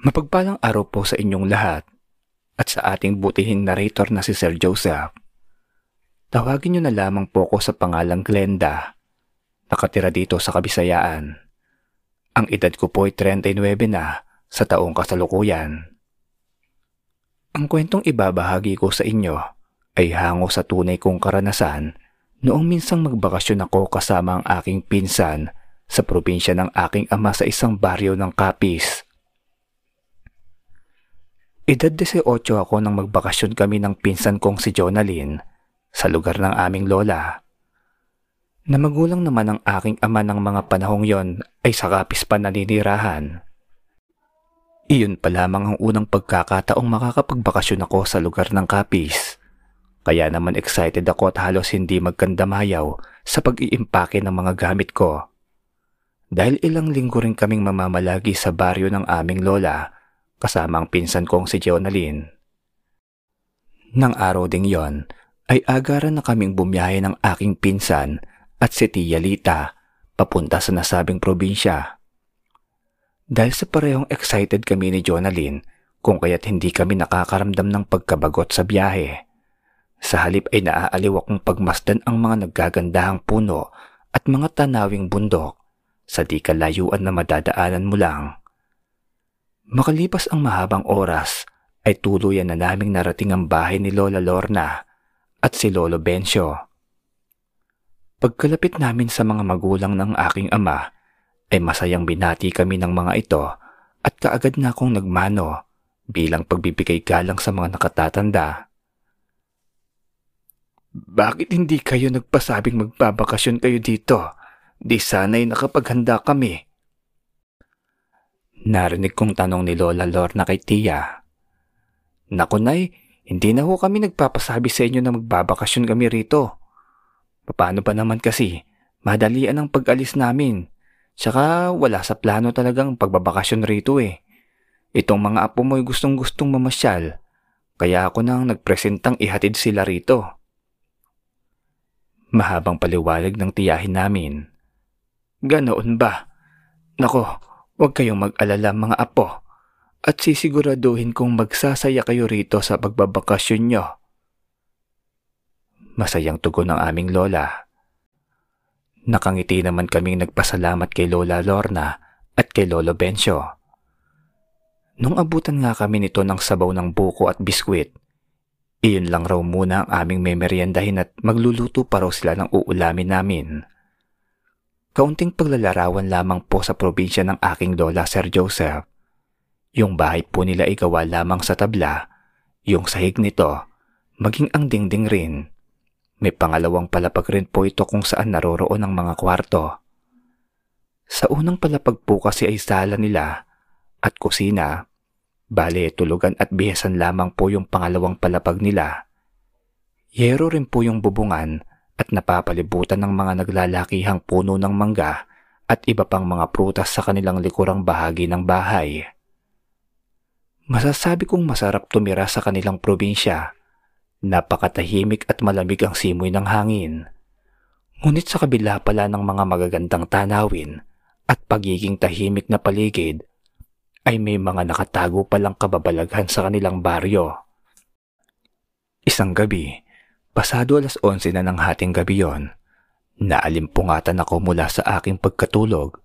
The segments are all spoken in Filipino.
Mapagpalang araw po sa inyong lahat at sa ating butihing narrator na si Sir Joseph. Tawagin niyo na lamang po ako sa pangalang Glenda. Nakatira dito sa Kabisayaan. Ang edad ko po ay 39 na sa taong kasalukuyan. Ang kwentong ibabahagi ko sa inyo ay hango sa tunay kong karanasan noong minsang magbakasyon ako kasama ang aking pinsan sa probinsya ng aking ama sa isang baryo ng Capiz. Edad 18 ako nang magbakasyon kami ng pinsan kong si Jonalyn sa lugar ng aming lola. Na magulang naman ng aking ama ng mga panahong yon ay sa Capiz pa naninirahan. Iyon pa lamang ang unang pagkakataong makakapagbakasyon ako sa lugar ng Capiz. Kaya naman excited ako at halos hindi magkandamayaw sa pag-iimpake ng mga gamit ko. Dahil ilang linggo rin kaming mamamalagi sa baryo ng aming lola kasama ang pinsan kong si Jonalyn. Nang araw ding yon ay agaran na kaming bumiyahe ng aking pinsan at si Tia Lita papunta sa nasabing probinsya. Dahil sa parehong excited kami ni Jonalyn kung kaya't hindi kami nakakaramdam ng pagkabagot sa biyahe. Sa halip ay naaaliw akong pagmasdan ang mga naggagandahang puno at mga tanawing bundok sa di kalayuan na madadaanan mo lang. Makalipas ang mahabang oras ay tuluyan na naming narating ang bahay ni Lola Lorna at si Lolo Bencio. Pagkalapit namin sa mga magulang ng aking ama ay masayang binati kami ng mga ito at kaagad na akong nagmano bilang pagbibigay galang sa mga nakatatanda. Bakit hindi kayo nagpasabing magbabakasyon kayo dito? Di sana'y nakapaghanda kami. Narinig kong tanong ni Lola Lorna kay Tia. Naku nay, hindi na ho kami nagpapasabi sa inyo na magbabakasyon kami rito. Paano ba naman kasi? Madalian ang pag-alis namin. Tsaka wala sa plano talagang pagbabakasyon rito eh. Itong mga apo mo'y gustong gustong mamasyal. Kaya ako nang nagpresentang ihatid sila rito. Mahabang paliwalag ng tiyahin namin. Ganoon ba? Nako, huwag kayong mag-alala mga apo at sisiguraduhin kong magsasaya kayo rito sa pagbabakasyon nyo. Masayang tugon ng aming lola. Nakangiti naman kaming nagpasalamat kay Lola Lorna at kay Lolo Bencio. Nung abutan nga kami nito ng sabaw ng buko at biskwit, iyon lang raw muna ang aming memeryendahin at magluluto pa raw sila ng uulamin namin. Kaunting paglalarawan lamang po sa probinsya ng aking lola Sir Joseph. Yung bahay po nila ay gawa lamang sa tabla, yung sahig nito, maging ang dingding rin. May pangalawang palapag rin po ito kung saan naroroon ang mga kwarto. Sa unang palapag po kasi ay sala nila at kusina. Bale, tulugan at bihesan lamang po yung pangalawang palapag nila. Yero rin po yung bubungan at napapalibutan ng mga naglalakihang puno ng mangga at iba pang mga prutas sa kanilang likurang bahagi ng bahay. Masasabi kong masarap tumira sa kanilang probinsya. Napakatahimik at malamig ang simoy ng hangin. Ngunit sa kabila pala ng mga magagandang tanawin at pagiging tahimik na paligid, ay may mga nakatago palang kababalaghan sa kanilang baryo. Isang gabi, Pasado alas 11 na ng hating gabi yon, naalimpungatan ako mula sa aking pagkatulog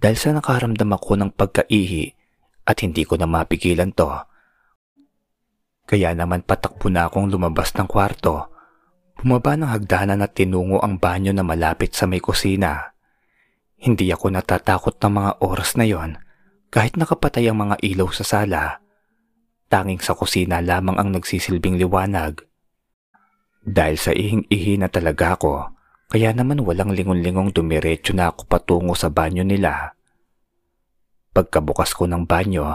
dahil sa nakaramdam ako ng pagkaihi at hindi ko na mapigilan to. Kaya naman patakbo na akong lumabas ng kwarto, bumaba ng hagdanan at tinungo ang banyo na malapit sa may kusina. Hindi ako natatakot ng mga oras na yon kahit nakapatay ang mga ilaw sa sala. Tanging sa kusina lamang ang nagsisilbing liwanag. Dahil sa ihing-ihi na talaga ako, kaya naman walang lingon-lingong dumiretso na ako patungo sa banyo nila. Pagkabukas ko ng banyo,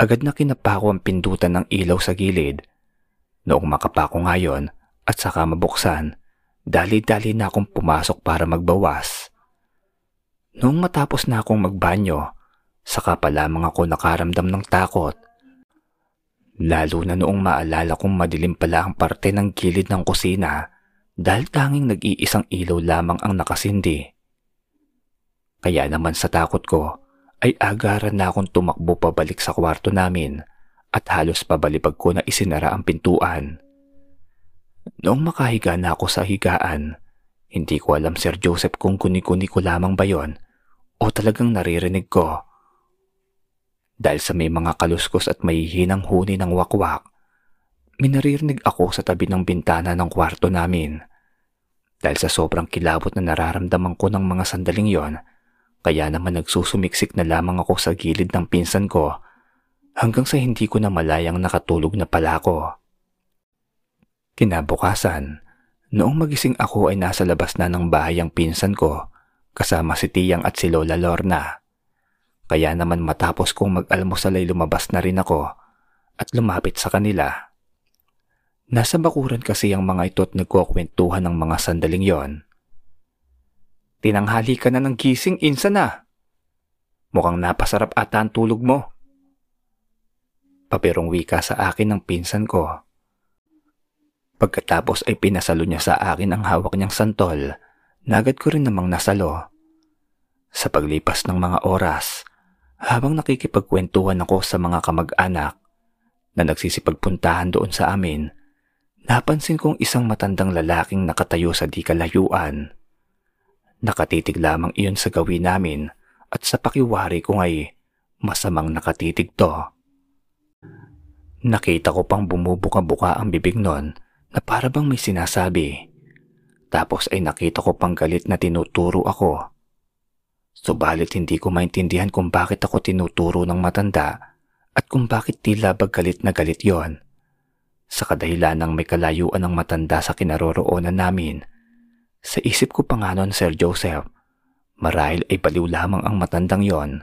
agad na kinapa ko ang pindutan ng ilaw sa gilid. Noong makapako ngayon at saka mabuksan, dali-dali na akong pumasok para magbawas. Noong matapos na akong magbanyo, saka pa lamang ako nakaramdam ng takot Lalo na noong maalala kong madilim pala ang parte ng gilid ng kusina dahil tanging nag-iisang ilaw lamang ang nakasindi. Kaya naman sa takot ko ay agaran na akong tumakbo pabalik sa kwarto namin at halos pabalibag ko na isinara ang pintuan. Noong makahiga na ako sa higaan, hindi ko alam Sir Joseph kung kuni-kuni ko lamang ba yon o talagang naririnig ko. Dahil sa may mga kaluskos at may hinang huni ng wakwak, minaririnig ako sa tabi ng bintana ng kwarto namin. Dahil sa sobrang kilabot na nararamdaman ko ng mga sandaling yon, kaya naman nagsusumiksik na lamang ako sa gilid ng pinsan ko hanggang sa hindi ko na malayang nakatulog na pala ako. Kinabukasan, noong magising ako ay nasa labas na ng bahay ang pinsan ko kasama si Tiyang at si Lola Lorna. Kaya naman matapos kong mag-almusal ay lumabas na rin ako at lumapit sa kanila. Nasa bakuran kasi ang mga ito at nagkukwentuhan ng mga sandaling yon. Tinanghali ka na ng gising, insa na. Mukhang napasarap ata ang tulog mo. Papirong wika sa akin ng pinsan ko. Pagkatapos ay pinasalo niya sa akin ang hawak niyang santol, nagad ko rin namang nasalo. Sa paglipas ng mga oras, habang nakikipagkwentuhan ako sa mga kamag-anak na nagsisipagpuntahan doon sa amin, napansin kong isang matandang lalaking nakatayo sa di kalayuan. Nakatitig lamang iyon sa gawin namin at sa pakiwari ko ngay masamang nakatitig to. Nakita ko pang bumubuka-buka ang bibig nun na para bang may sinasabi. Tapos ay nakita ko pang galit na tinuturo ako. Subalit hindi ko maintindihan kung bakit ako tinuturo ng matanda at kung bakit tila bag galit na galit yon. Sa kadahilan ng may kalayuan ng matanda sa kinaroroonan namin, sa isip ko pa nga nun, Sir Joseph, marahil ay baliw lamang ang matandang yon.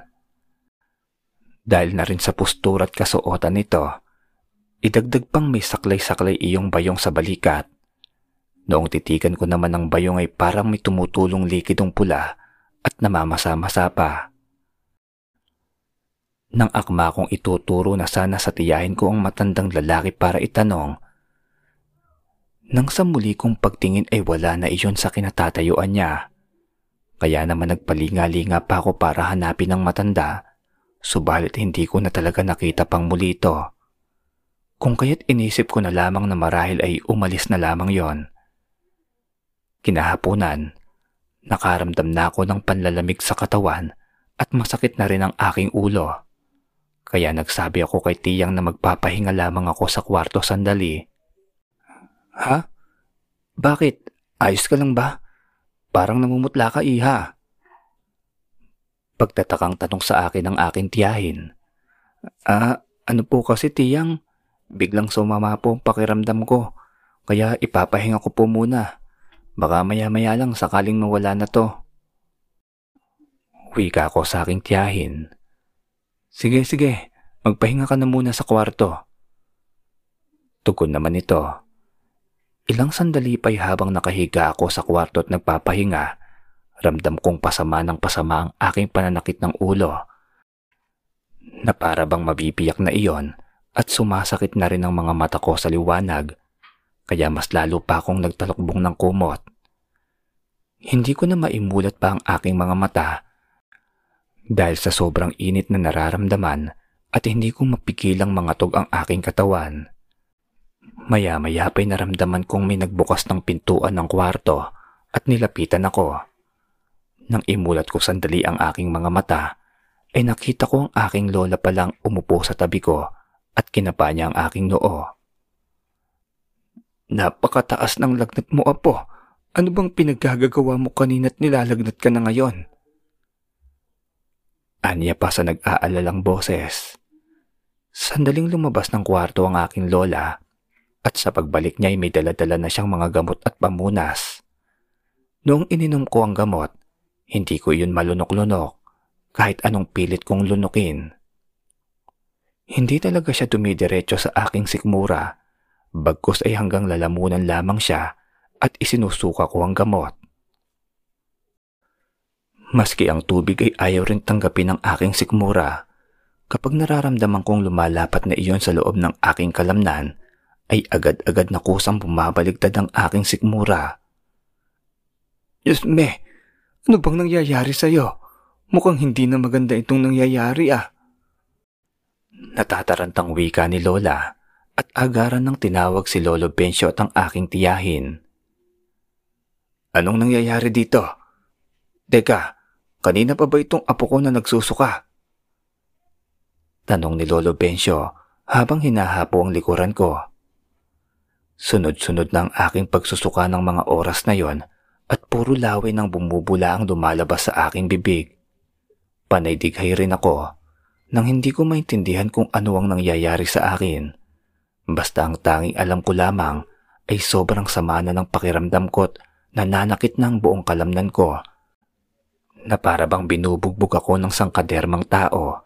Dahil na rin sa postura at kasuotan nito, Idagdag pang may saklay-saklay iyong bayong sa balikat. Noong titigan ko naman ang bayong ay parang may tumutulong likidong pula at namamasa-masa pa. Nang akma kong ituturo na sana sa tiyahin ko ang matandang lalaki para itanong, nang sa muli kong pagtingin ay wala na iyon sa kinatatayuan niya. Kaya naman nagpalinga-linga pa ako para hanapin ang matanda, subalit hindi ko na talaga nakita pang muli ito. Kung kaya't inisip ko na lamang na marahil ay umalis na lamang yon. Kinahaponan, nakaramdam na ako ng panlalamig sa katawan at masakit na rin ang aking ulo. Kaya nagsabi ako kay Tiyang na magpapahinga lamang ako sa kwarto sandali. Ha? Bakit? Ayos ka lang ba? Parang namumutla ka, iha. Pagtatakang tanong sa akin ng aking tiyahin. Ah, ano po kasi tiyang? Biglang sumama po ang pakiramdam ko, kaya ipapahinga ko po muna. Baka maya-maya lang sakaling mawala na to. Wika ko sa aking tiyahin. Sige, sige, magpahinga ka na muna sa kwarto. Tugon naman ito. Ilang sandali pa'y habang nakahiga ako sa kwarto at nagpapahinga, ramdam kong pasama ng pasama ang aking pananakit ng ulo. Na para bang mabibiyak na iyon, at sumasakit na rin ang mga mata ko sa liwanag kaya mas lalo pa akong nagtalokbong ng kumot. Hindi ko na maimulat pa ang aking mga mata dahil sa sobrang init na nararamdaman at hindi ko mapigilang mangatog ang aking katawan. Maya-maya pa'y naramdaman kong may nagbukas ng pintuan ng kwarto at nilapitan ako. Nang imulat ko sandali ang aking mga mata, ay nakita ko ang aking lola palang umupo sa tabi ko at kinapa niya ang aking noo. Napakataas ng lagnat mo, Apo. Ano bang pinaggagawa mo kanina't nilalagnat ka na ngayon? Anya pa sa nag-aalalang boses. Sandaling lumabas ng kwarto ang aking lola at sa pagbalik niya ay may daladala na siyang mga gamot at pamunas. Noong ininom ko ang gamot, hindi ko yun malunok-lunok kahit anong pilit kong lunukin. Hindi talaga siya dumidiretso sa aking sikmura. Bagkos ay hanggang lalamunan lamang siya at isinusuka ko ang gamot. Maski ang tubig ay ayaw rin tanggapin ng aking sikmura. Kapag nararamdaman kong lumalapat na iyon sa loob ng aking kalamnan, ay agad-agad na kusang bumabaligtad ang aking sikmura. Yes, me, ano bang nangyayari sa'yo? Mukhang hindi na maganda itong nangyayari ah. Natatarantang wika ni Lola at agaran ng tinawag si Lolo Bencio at ang aking tiyahin. Anong nangyayari dito? Teka, kanina pa ba itong apo ko na nagsusuka? Tanong ni Lolo Bencio habang hinahapo ang likuran ko. Sunod-sunod na ang aking pagsusuka ng mga oras na yon at puro laway ng bumubula ang lumalabas sa aking bibig. Panaydighay rin ako nang hindi ko maintindihan kung ano ang nangyayari sa akin. Basta ang tanging alam ko lamang ay sobrang sama na ng pakiramdam ko't nananakit ng buong kalamnan ko na para bang binubugbog ako ng sangkadermang tao.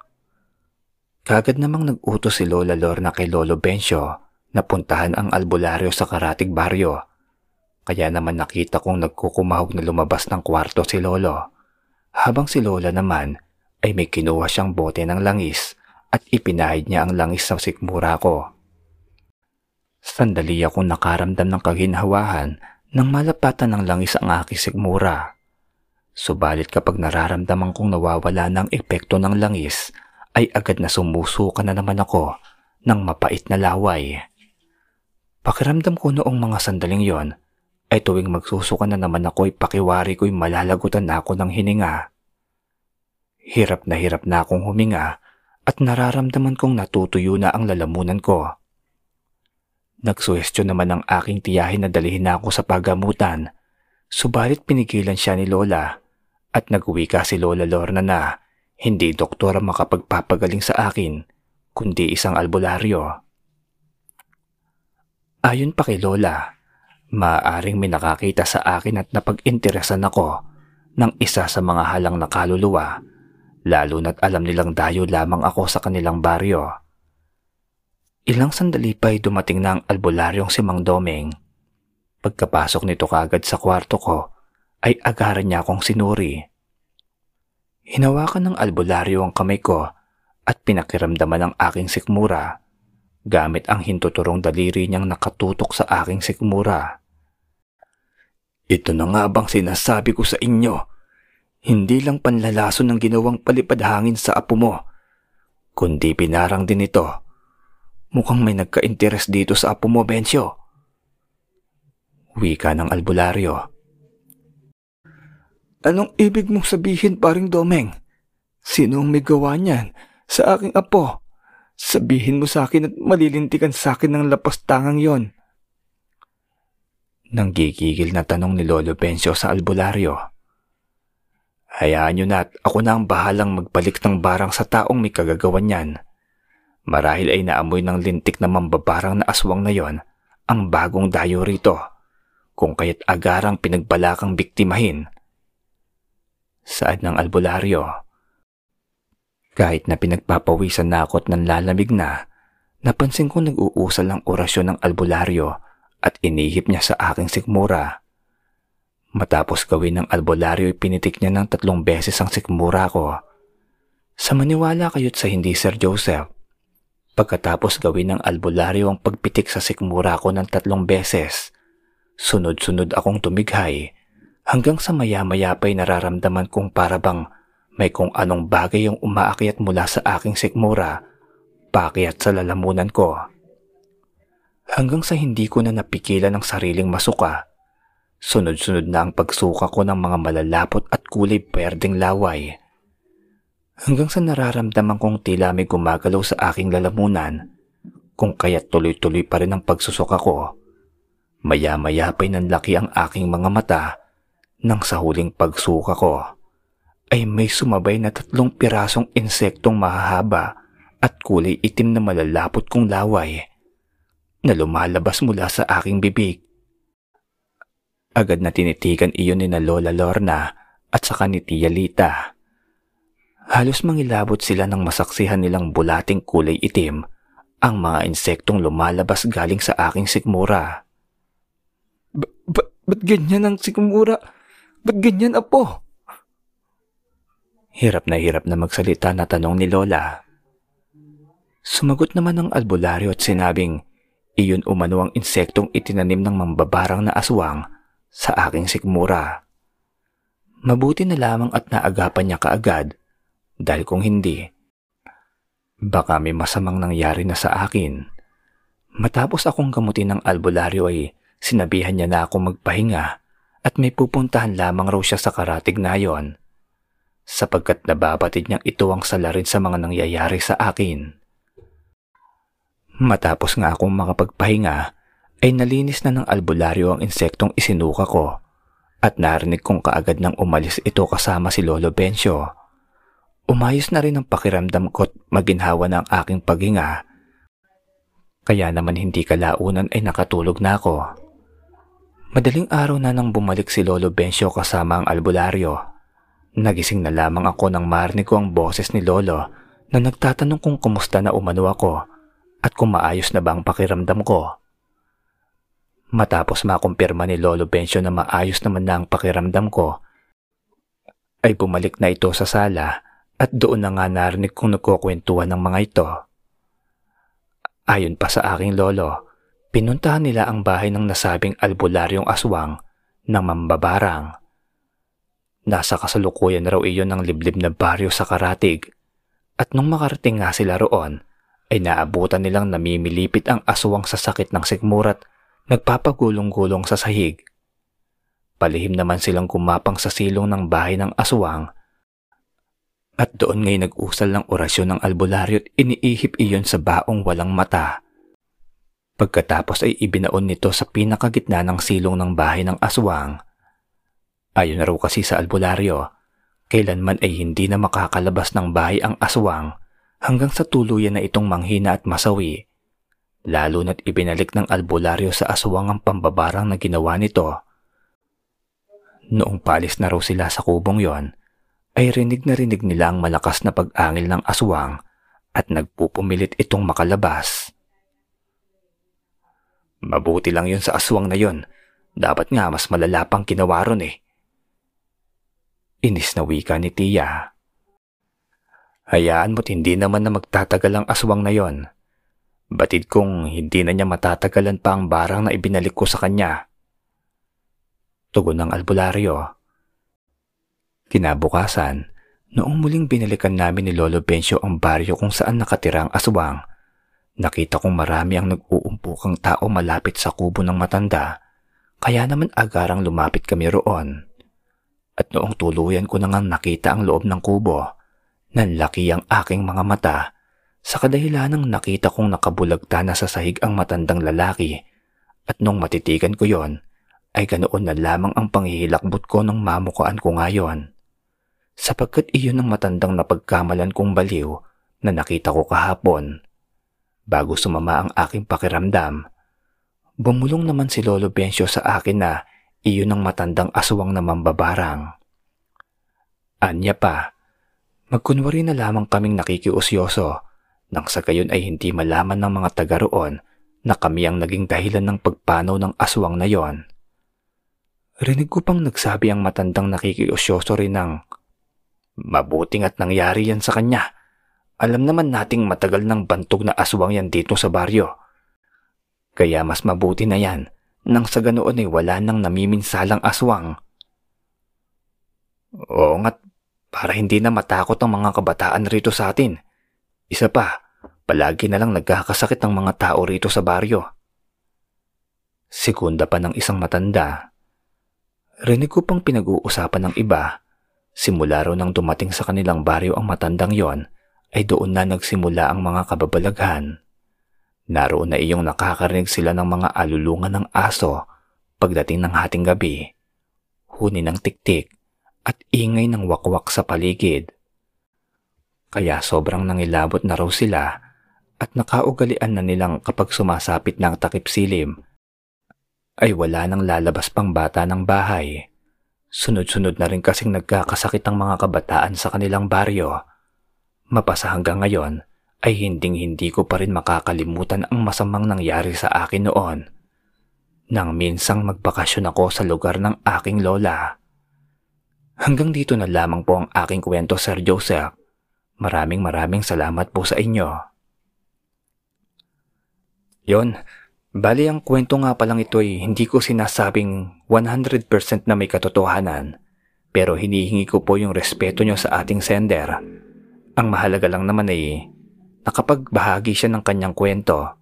Kagad namang nag-utos si Lola Lorna kay Lolo Bencio Napuntahan ang albularyo sa Karatig Baryo. Kaya naman nakita kong nagkukumahog na lumabas ng kwarto si Lolo. Habang si Lola naman ay may kinuha siyang bote ng langis at ipinahid niya ang langis sa sikmura ko. Sandali akong nakaramdam ng kaginhawahan nang malapatan ng langis ang aking sikmura. Subalit kapag nararamdaman kong nawawala ng epekto ng langis, ay agad na sumusuka na naman ako ng mapait na laway. Pakiramdam ko noong mga sandaling yon ay tuwing magsusuka na naman ako'y pakiwari ko'y malalagutan na ako ng hininga. Hirap na hirap na akong huminga at nararamdaman kong natutuyo na ang lalamunan ko. Nagsuhestyo naman ang aking tiyahin na dalhin na ako sa pagamutan, subalit pinigilan siya ni Lola at nag-uwi ka si Lola Lorna na hindi doktor ang makapagpapagaling sa akin, kundi isang albularyo. Ayon pa kay Lola, maaaring may nakakita sa akin at napag-interesan ako ng isa sa mga halang na kaluluwa, lalo na't alam nilang dayo lamang ako sa kanilang baryo. Ilang sandali pa'y dumating na ang albularyong si Mang Domeng. Pagkapasok nito kagad sa kwarto ko, ay agaran niya akong sinuri. Hinawakan ng albularyo ang kamay ko at pinakiramdaman ang aking sikmura gamit ang hintuturong daliri niyang nakatutok sa aking sikmura. Ito na nga bang sinasabi ko sa inyo? Hindi lang panlalason ng ginawang palipad hangin sa apo mo, kundi pinarang din ito. Mukhang may nagka-interes dito sa apo mo, Bencio. Wika ng albularyo. Anong ibig mong sabihin, paring Domeng? Sino ang may gawa niyan sa aking apo? Sabihin mo sa akin at malilintikan sa akin ng lapastangang yon. Nang gigigil na tanong ni Lolo Bencio sa albularyo. Hayaan nyo na at ako na ang bahalang magbalik ng barang sa taong may kagagawan niyan. Marahil ay naamoy ng lintik na mambabarang na aswang na yon ang bagong dayo rito, kung kaya't agarang pinagbalakang biktimahin. Saad ng albularyo, kahit na pinagpapawisan na ako at nanlalamig na, napansin ko nag-uusal ang orasyon ng albularyo at inihip niya sa aking sikmura. Matapos gawin ng albularyo ay pinitik niya ng tatlong beses ang sikmura ko. Sa maniwala kayo't sa hindi Sir Joseph, pagkatapos gawin ng albularyo ang pagpitik sa sikmura ko ng tatlong beses, sunod-sunod akong tumighay hanggang sa maya-maya pa'y nararamdaman kong parabang may kung anong bagay yung umaakyat mula sa aking sikmura, pakyat sa lalamunan ko. Hanggang sa hindi ko na napikilan ang sariling masuka, sunod-sunod na ang pagsuka ko ng mga malalapot at kulay perdeng laway. Hanggang sa nararamdaman kong tila may gumagalaw sa aking lalamunan, kung kaya't tuloy-tuloy pa rin ang pagsusuka ko. Maya-maya pa'y nanlaki ang aking mga mata nang sa huling pagsuka ko ay may sumabay na tatlong pirasong insektong mahahaba at kulay itim na malalapot kong laway na lumalabas mula sa aking bibig. Agad na tinitigan iyon ni na Lola Lorna at saka ni Tia Lita. Halos mangilabot sila ng masaksihan nilang bulating kulay itim ang mga insektong lumalabas galing sa aking sikmura. Ba- ba- ba't ganyan ang sikmura? Ba't ganyan, apo? Hirap na hirap na magsalita na tanong ni Lola. Sumagot naman ang albularyo at sinabing iyon umano ang insektong itinanim ng mambabarang na aswang sa aking sikmura. Mabuti na lamang at naagapan niya kaagad dahil kung hindi, baka may masamang nangyari na sa akin. Matapos akong gamutin ng albularyo ay sinabihan niya na ako magpahinga at may pupuntahan lamang raw siya sa karatig na yon sapagkat nababatid niyang ito ang sala rin sa mga nangyayari sa akin. Matapos nga akong makapagpahinga, ay nalinis na ng albularyo ang insektong isinuka ko at narinig kong kaagad nang umalis ito kasama si Lolo Bencio. Umayos na rin ang pakiramdam ko at maginhawa na aking paghinga. Kaya naman hindi kalaunan ay nakatulog na ako. Madaling araw na nang bumalik si Lolo Bencio kasama ang albularyo. Nagising na lamang ako nang marinig ko ang boses ni Lolo na nagtatanong kung kumusta na umano ako at kung maayos na ba ang pakiramdam ko. Matapos makumpirma ni Lolo Bencio na maayos naman na ang pakiramdam ko, ay bumalik na ito sa sala at doon na nga narinig kong nagkukwentuhan ng mga ito. Ayon pa sa aking lolo, pinuntahan nila ang bahay ng nasabing albularyong aswang ng mambabarang. Nasa kasalukuyan raw iyon ng liblib na baryo sa Karatig at nung makarating nga sila roon, ay naabutan nilang namimilipit ang aswang sa sakit ng sikmurat nagpapagulong-gulong sa sahig. Palihim naman silang kumapang sa silong ng bahay ng aswang at doon ngay nag-usal ng orasyon ng albularyo at iniihip iyon sa baong walang mata. Pagkatapos ay ibinaon nito sa pinakagitna ng silong ng bahay ng aswang. Ayon na raw kasi sa albularyo, kailanman ay hindi na makakalabas ng bahay ang aswang hanggang sa tuluyan na itong manghina at masawi. Lalo na't ibinalik ng albularyo sa aswang ang pambabarang na ginawa nito. Noong palis na raw sila sa kubong yon, ay rinig na rinig nila ang malakas na pag-angil ng aswang at nagpupumilit itong makalabas. Mabuti lang yun sa aswang na yon. Dapat nga mas malala pang ginawa eh. Inis na wika ni Tia. Hayaan mo't hindi naman na magtatagal ang aswang na yon. Batid kong hindi na niya matatagalan pa ang barang na ibinalik ko sa kanya. Tugon ng albularyo. Kinabukasan, noong muling binalikan namin ni Lolo Bencio ang baryo kung saan nakatira ang aswang, nakita kong marami ang nag-uumpukang tao malapit sa kubo ng matanda, kaya naman agarang lumapit kami roon. At noong tuluyan ko nang nakita ang loob ng kubo, Nanlaki ang aking mga mata sa kadahilanang nakita kong nakabulagta na sa sahig ang matandang lalaki at nung matitigan ko yon ay ganoon na lamang ang panghihilakbot ko ng mamukaan ko ngayon. Sapagkat iyon ang matandang napagkamalan kong baliw na nakita ko kahapon. Bago sumama ang aking pakiramdam, bumulong naman si Lolo Bencio sa akin na iyon ang matandang aswang na mambabarang. Anya pa, Magkunwari na lamang kaming nakikiusyoso nang sa gayon ay hindi malaman ng mga taga roon na kami ang naging dahilan ng pagpanaw ng aswang na yon. Rinig ko pang nagsabi ang matandang nakikiusyoso rin ng Mabuting at nangyari yan sa kanya. Alam naman nating matagal ng bantog na aswang yan dito sa baryo. Kaya mas mabuti na yan nang sa ganoon ay wala nang namiminsalang aswang. Oo nga't para hindi na matakot ang mga kabataan rito sa atin. Isa pa, palagi na lang nagkakasakit ang mga tao rito sa baryo. Segunda pa ng isang matanda. Rinig ko pang pinag-uusapan ng iba. Simula raw nang dumating sa kanilang baryo ang matandang yon, ay doon na nagsimula ang mga kababalaghan. Naroon na iyong nakakarinig sila ng mga alulungan ng aso pagdating ng hating gabi. Huni ng tiktik at ingay ng wakwak sa paligid. Kaya sobrang nangilabot na raw sila at nakaugalian na nilang kapag sumasapit ng takip silim ay wala nang lalabas pang bata ng bahay. Sunod-sunod na rin kasing nagkakasakit ang mga kabataan sa kanilang baryo. Mapasa hanggang ngayon ay hinding-hindi ko pa rin makakalimutan ang masamang nangyari sa akin noon. Nang minsang magbakasyon ako sa lugar ng aking lola. Hanggang dito na lamang po ang aking kwento, Sir Joseph. Maraming maraming salamat po sa inyo. Yon, bali ang kwento nga palang ito ay hindi ko sinasabing 100% na may katotohanan. Pero hinihingi ko po yung respeto nyo sa ating sender. Ang mahalaga lang naman ay nakapagbahagi siya ng kanyang kwento.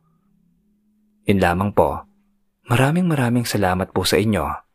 Yun lamang po. Maraming maraming salamat po sa inyo.